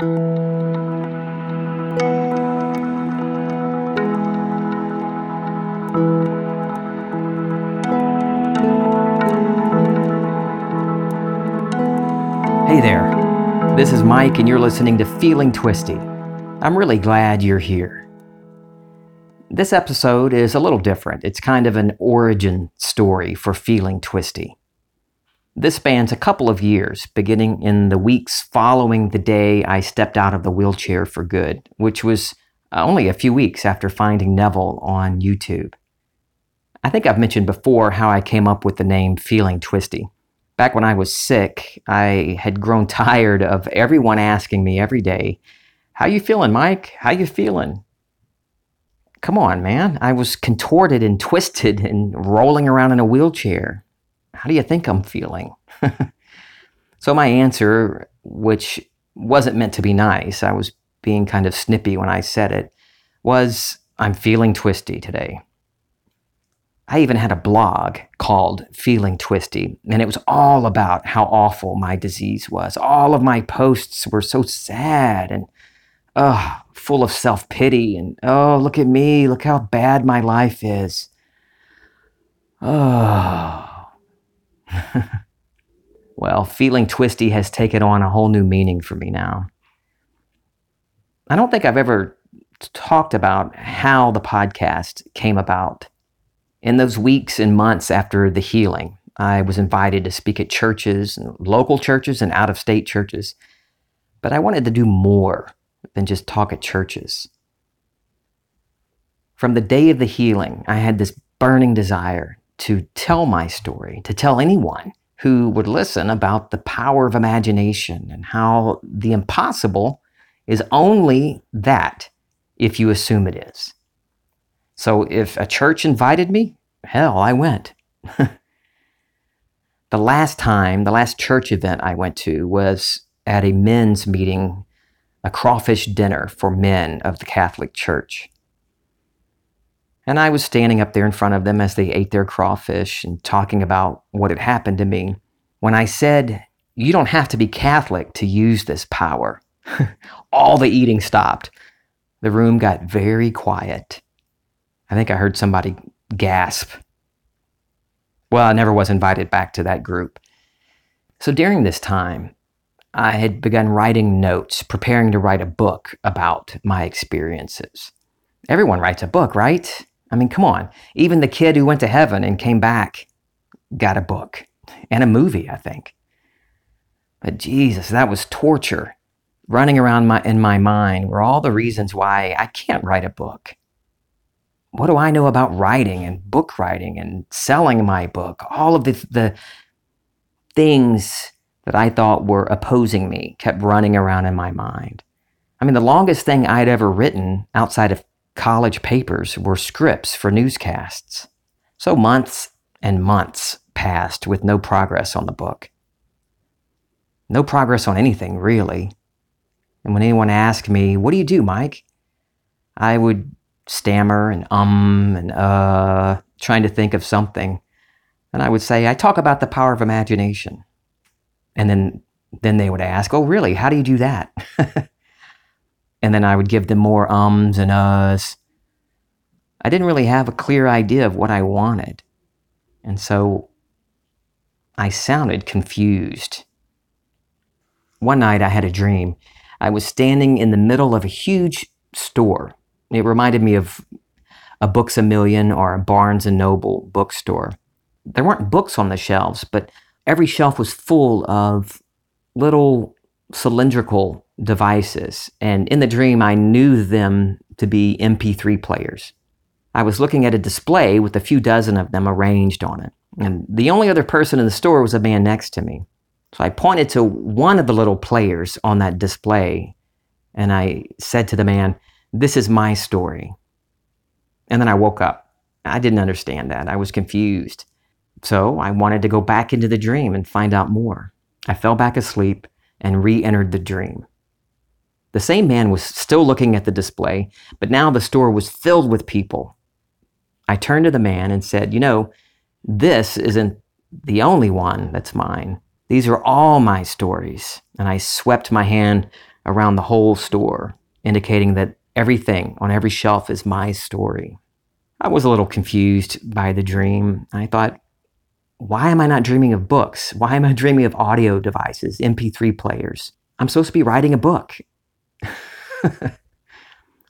Hey there. This is Mike, and you're listening to Feeling Twisty. I'm really glad you're here. This episode is a little different. It's kind of an origin story for Feeling Twisty. This spans a couple of years, beginning in the weeks following the day I stepped out of the wheelchair for good, which was uh, only a few weeks after finding Neville on YouTube. I think I've mentioned before how I came up with the name Feeling Twisty back when I was sick, I had grown tired of everyone asking me every day, "How you feeling, Mike? How you feeling?" Come on, man. I was contorted and twisted and rolling around in a wheelchair. How do you think I'm feeling? so my answer, which wasn't meant to be nice, I was being kind of snippy when I said it, was I'm feeling twisty today. I even had a blog called Feeling Twisty, and it was all about how awful my disease was. All of my posts were so sad and oh, full of self pity and oh, look at me, look how bad my life is. Oh. well, Feeling Twisty has taken on a whole new meaning for me now. I don't think I've ever talked about how the podcast came about in those weeks and months after the healing, I was invited to speak at churches, local churches, and out of state churches. But I wanted to do more than just talk at churches. From the day of the healing, I had this burning desire to tell my story, to tell anyone who would listen about the power of imagination and how the impossible is only that if you assume it is. So if a church invited me, hell, I went. the last time, the last church event I went to was at a men's meeting, a crawfish dinner for men of the Catholic Church. And I was standing up there in front of them as they ate their crawfish and talking about what had happened to me. When I said, You don't have to be Catholic to use this power, all the eating stopped. The room got very quiet. I think I heard somebody gasp. Well, I never was invited back to that group. So during this time, I had begun writing notes, preparing to write a book about my experiences. Everyone writes a book, right? I mean, come on. Even the kid who went to heaven and came back got a book and a movie, I think. But Jesus, that was torture. Running around my, in my mind were all the reasons why I can't write a book what do I know about writing and book writing and selling my book? All of the, the things that I thought were opposing me kept running around in my mind. I mean, the longest thing I'd ever written outside of college papers were scripts for newscasts. So months and months passed with no progress on the book. No progress on anything, really. And when anyone asked me, What do you do, Mike? I would stammer and um and uh, trying to think of something. And I would say, I talk about the power of imagination. And then, then they would ask, Oh, really? How do you do that? and then I would give them more ums and uhs. I didn't really have a clear idea of what I wanted. And so I sounded confused. One night I had a dream. I was standing in the middle of a huge store it reminded me of a Books a Million or a Barnes and Noble bookstore. There weren't books on the shelves, but every shelf was full of little cylindrical devices. And in the dream, I knew them to be MP3 players. I was looking at a display with a few dozen of them arranged on it. And the only other person in the store was a man next to me. So I pointed to one of the little players on that display and I said to the man, this is my story. And then I woke up. I didn't understand that. I was confused. So I wanted to go back into the dream and find out more. I fell back asleep and re entered the dream. The same man was still looking at the display, but now the store was filled with people. I turned to the man and said, You know, this isn't the only one that's mine. These are all my stories. And I swept my hand around the whole store, indicating that everything on every shelf is my story. I was a little confused by the dream. I thought, why am I not dreaming of books? Why am I dreaming of audio devices, MP3 players? I'm supposed to be writing a book.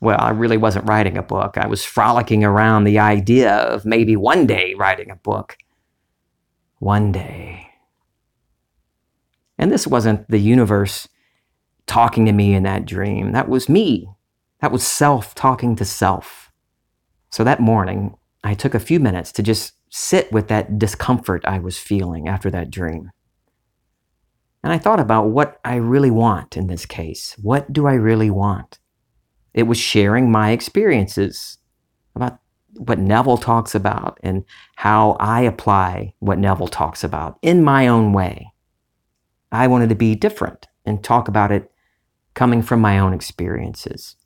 well, I really wasn't writing a book. I was frolicking around the idea of maybe one day writing a book. One day. And this wasn't the universe talking to me in that dream. That was me. That was self talking to self. So that morning, I took a few minutes to just sit with that discomfort I was feeling after that dream. And I thought about what I really want in this case. What do I really want? It was sharing my experiences about what Neville talks about and how I apply what Neville talks about in my own way. I wanted to be different and talk about it coming from my own experiences.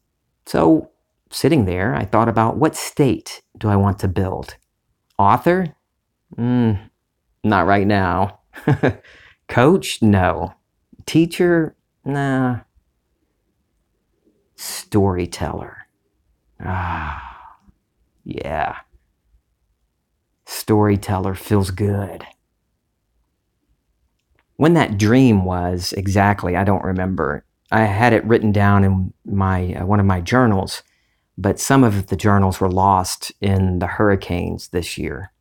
So, sitting there, I thought about what state do I want to build? Author? Mm, not right now. Coach? No. Teacher? Nah. Storyteller. Ah, yeah. Storyteller feels good. When that dream was exactly, I don't remember. I had it written down in my uh, one of my journals, but some of the journals were lost in the hurricanes this year.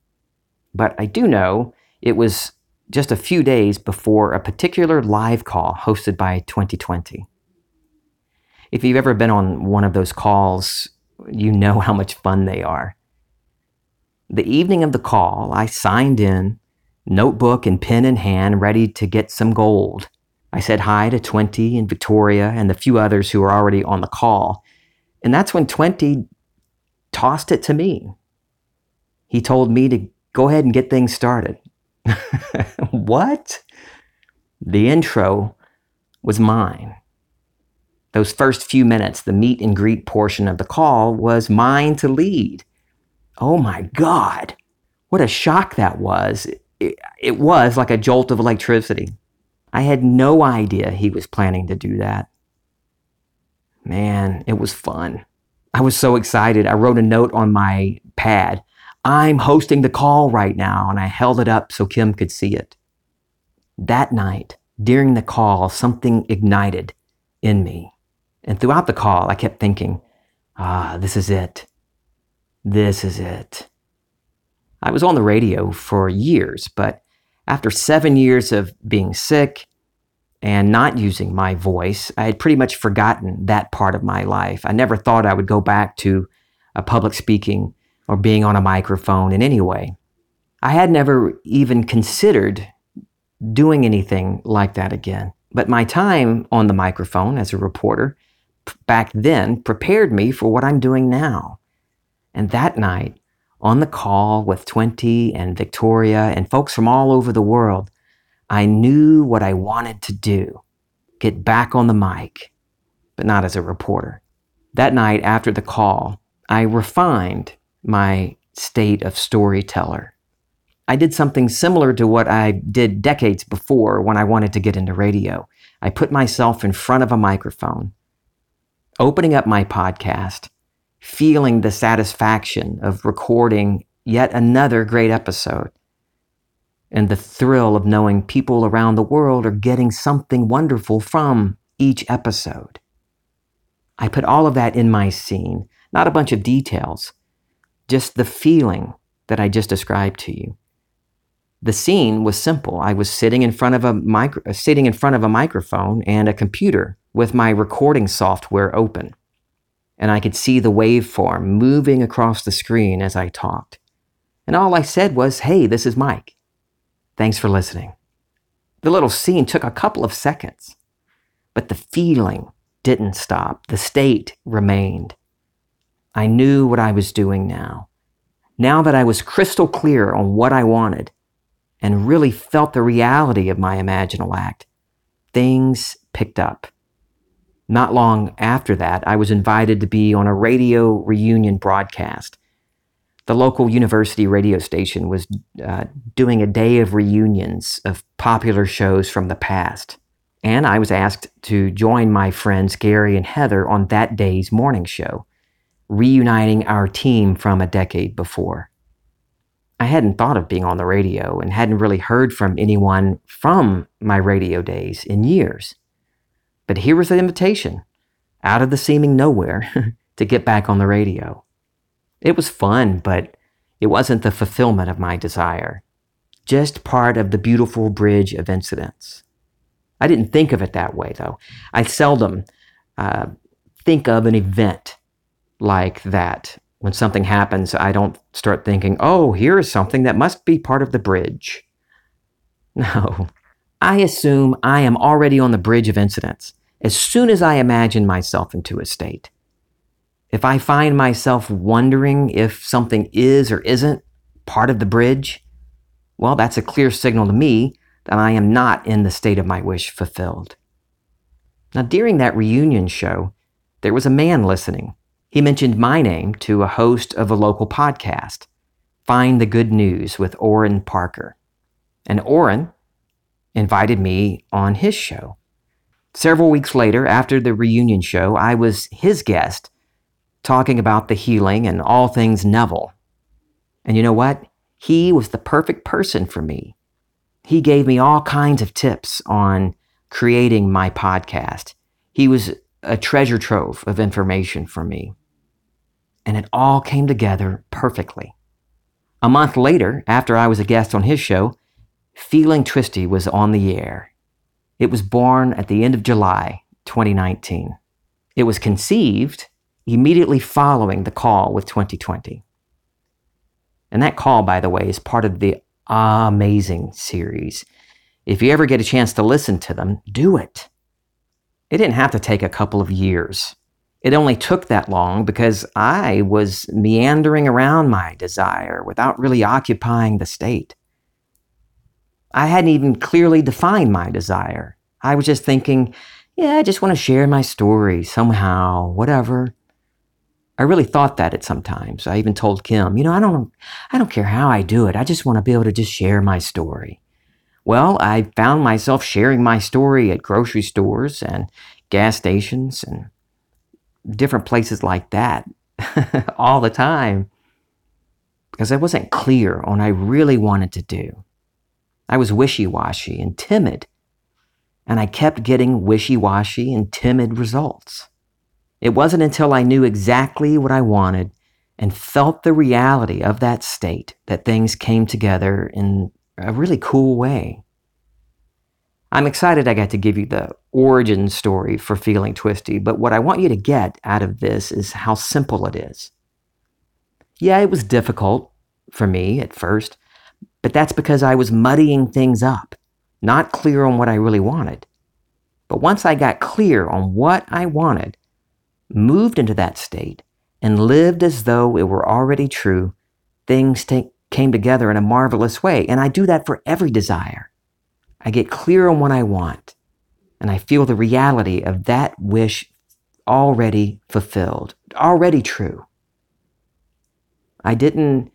But I do know it was just a few days before a particular live call hosted by 2020. If you've ever been on one of those calls, you know how much fun they are. The evening of the call, I signed in notebook and pen in hand, ready to get some gold. I said hi to Twenty and Victoria and the few others who were already on the call. And that's when Twenty tossed it to me. He told me to go ahead and get things started. what? The intro was mine. Those first few minutes, the meet and greet portion of the call, was mine to lead. Oh my God. What a shock that was it, it was like a jolt of electricity. I had no idea he was planning to do that. Man, it was fun. I was so excited. I wrote a note on my pad. I'm hosting the call right now, and I held it up so Kim could see it. That night, during the call, something ignited in me. And throughout the call, I kept thinking, ah, this is it. This is it. I was on the radio for years, but after seven years of being sick and not using my voice, I had pretty much forgotten that part of my life. I never thought I would go back to a public speaking or being on a microphone in any way. I had never even considered doing anything like that again. But my time on the microphone as a reporter back then prepared me for what I'm doing now. And that night, on the call with Twenty and Victoria and folks from all over the world, I knew what I wanted to do get back on the mic, but not as a reporter. That night after the call, I refined my state of storyteller. I did something similar to what I did decades before when I wanted to get into radio. I put myself in front of a microphone, opening up my podcast, feeling the satisfaction of recording yet another great episode and the thrill of knowing people around the world are getting something wonderful from each episode. I put all of that in my scene, not a bunch of details, just the feeling that I just described to you. The scene was simple. I was sitting in front of a micro, sitting in front of a microphone and a computer with my recording software open and I could see the waveform moving across the screen as I talked. And all I said was, Hey, this is Mike. Thanks for listening. The little scene took a couple of seconds, but the feeling didn't stop. The state remained. I knew what I was doing now. Now that I was crystal clear on what I wanted and really felt the reality of my imaginal act, things picked up. Not long after that, I was invited to be on a radio reunion broadcast. The local university radio station was uh, doing a day of reunions of popular shows from the past. And I was asked to join my friends Gary and Heather on that day's morning show, reuniting our team from a decade before. I hadn't thought of being on the radio and hadn't really heard from anyone from my radio days in years. But here was the invitation, out of the seeming nowhere, to get back on the radio. It was fun, but it wasn't the fulfillment of my desire, just part of the beautiful bridge of incidents. I didn't think of it that way, though. I seldom uh, think of an event like that when something happens, I don't start thinking, oh, here is something that must be part of the bridge. No, I assume I am already on the bridge of incidents as soon as I imagine myself into a state. If I find myself wondering if something is or isn't part of the bridge, well, that's a clear signal to me that I am not in the state of my wish fulfilled. Now, during that reunion show, there was a man listening he mentioned my name to a host of a local podcast, Find the Good News with Orrin Parker. And Orrin invited me on his show. Several weeks later, after the reunion show, I was his guest talking about the healing and all things Neville. And you know what? He was the perfect person for me. He gave me all kinds of tips on creating my podcast. He was a treasure trove of information for me and it all came together perfectly. A month later, after I was a guest on his show, Feeling Twisty was on the air. It was born at the end of July 2019. It was conceived immediately following the call with 2020. And that call, by the way, is part of the Amazing series. If you ever get a chance to listen to them, do it. It didn't have to take a couple of years. It only took that long because I was meandering around my desire without really occupying the state. I hadn't even clearly defined my desire. I was just thinking, yeah, I just want to share my story somehow, whatever. I really thought that at sometimes. I even told Kim, you know, I don't I don't care how I do it. I just want to be able to just share my story. Well, I found myself sharing my story at grocery stores and gas stations and different places like that all the time because I wasn't clear on what I really wanted to do. I was wishy washy and timid, and I kept getting wishy washy and timid results. It wasn't until I knew exactly what I wanted and felt the reality of that state that things came together in a really cool way. I'm excited I got to give you the origin story for Feeling Twisty, but what I want you to get out of this is how simple it is. Yeah, it was difficult for me at first, but that's because I was muddying things up, not clear on what I really wanted. But once I got clear on what I wanted, moved into that state, and lived as though it were already true, things t- came together in a marvelous way. And I do that for every desire. I get clear on what I want, and I feel the reality of that wish already fulfilled, already true. I didn't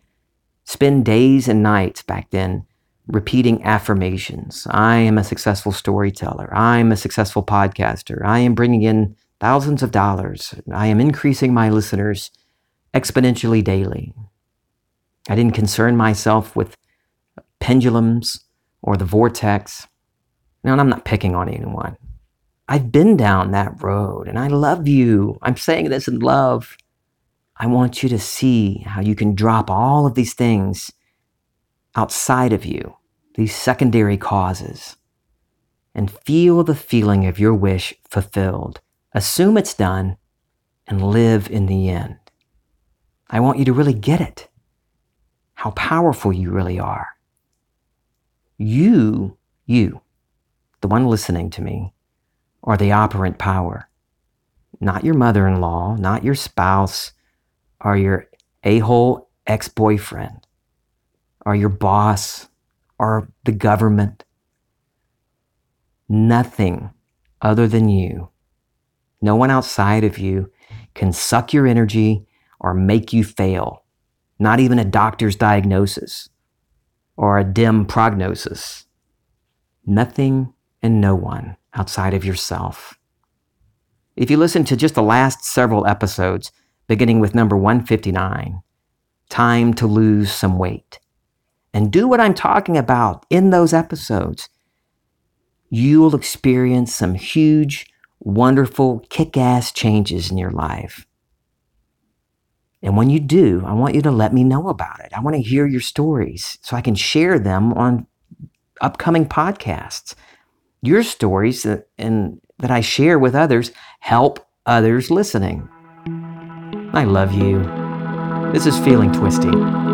spend days and nights back then repeating affirmations. I am a successful storyteller. I'm a successful podcaster. I am bringing in thousands of dollars. I am increasing my listeners exponentially daily. I didn't concern myself with pendulums or the vortex. Now, and I'm not picking on anyone. I've been down that road and I love you. I'm saying this in love. I want you to see how you can drop all of these things outside of you, these secondary causes, and feel the feeling of your wish fulfilled. Assume it's done and live in the end. I want you to really get it, how powerful you really are. You, you, the one listening to me, are the operant power. Not your mother in law, not your spouse, or your a hole ex boyfriend, or your boss, or the government. Nothing other than you. No one outside of you can suck your energy or make you fail. Not even a doctor's diagnosis or a dim prognosis. Nothing and no one outside of yourself. If you listen to just the last several episodes, beginning with number 159, Time to Lose Some Weight, and do what I'm talking about in those episodes, you will experience some huge, wonderful, kick ass changes in your life. And when you do, I want you to let me know about it. I want to hear your stories so I can share them on upcoming podcasts. Your stories that, and, that I share with others help others listening. I love you. This is Feeling Twisty.